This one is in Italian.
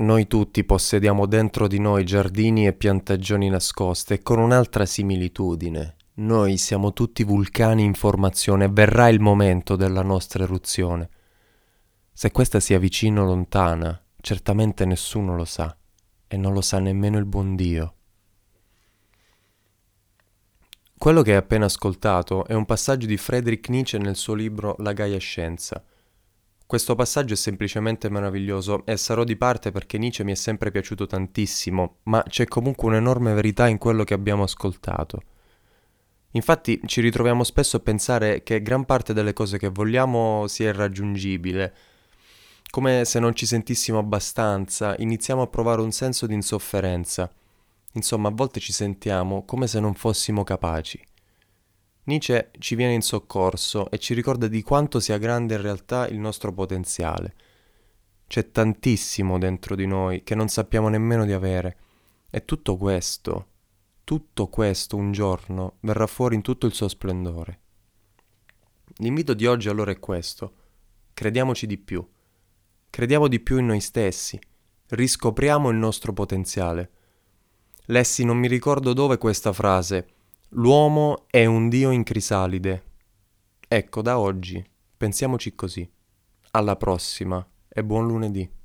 Noi tutti possediamo dentro di noi giardini e piantagioni nascoste e con un'altra similitudine. Noi siamo tutti vulcani in formazione verrà il momento della nostra eruzione. Se questa sia vicino o lontana, certamente nessuno lo sa, e non lo sa nemmeno il buon Dio. Quello che hai appena ascoltato è un passaggio di Friedrich Nietzsche nel suo libro La Gaia Scienza. Questo passaggio è semplicemente meraviglioso e sarò di parte perché Nietzsche mi è sempre piaciuto tantissimo, ma c'è comunque un'enorme verità in quello che abbiamo ascoltato. Infatti ci ritroviamo spesso a pensare che gran parte delle cose che vogliamo sia irraggiungibile. Come se non ci sentissimo abbastanza, iniziamo a provare un senso di insofferenza. Insomma, a volte ci sentiamo come se non fossimo capaci. Nietzsche ci viene in soccorso e ci ricorda di quanto sia grande in realtà il nostro potenziale. C'è tantissimo dentro di noi che non sappiamo nemmeno di avere. E tutto questo, tutto questo un giorno verrà fuori in tutto il suo splendore. L'invito di oggi allora è questo. Crediamoci di più. Crediamo di più in noi stessi. Riscopriamo il nostro potenziale. Lessi non mi ricordo dove questa frase, L'uomo è un dio in crisalide. Ecco, da oggi pensiamoci così. Alla prossima e buon lunedì.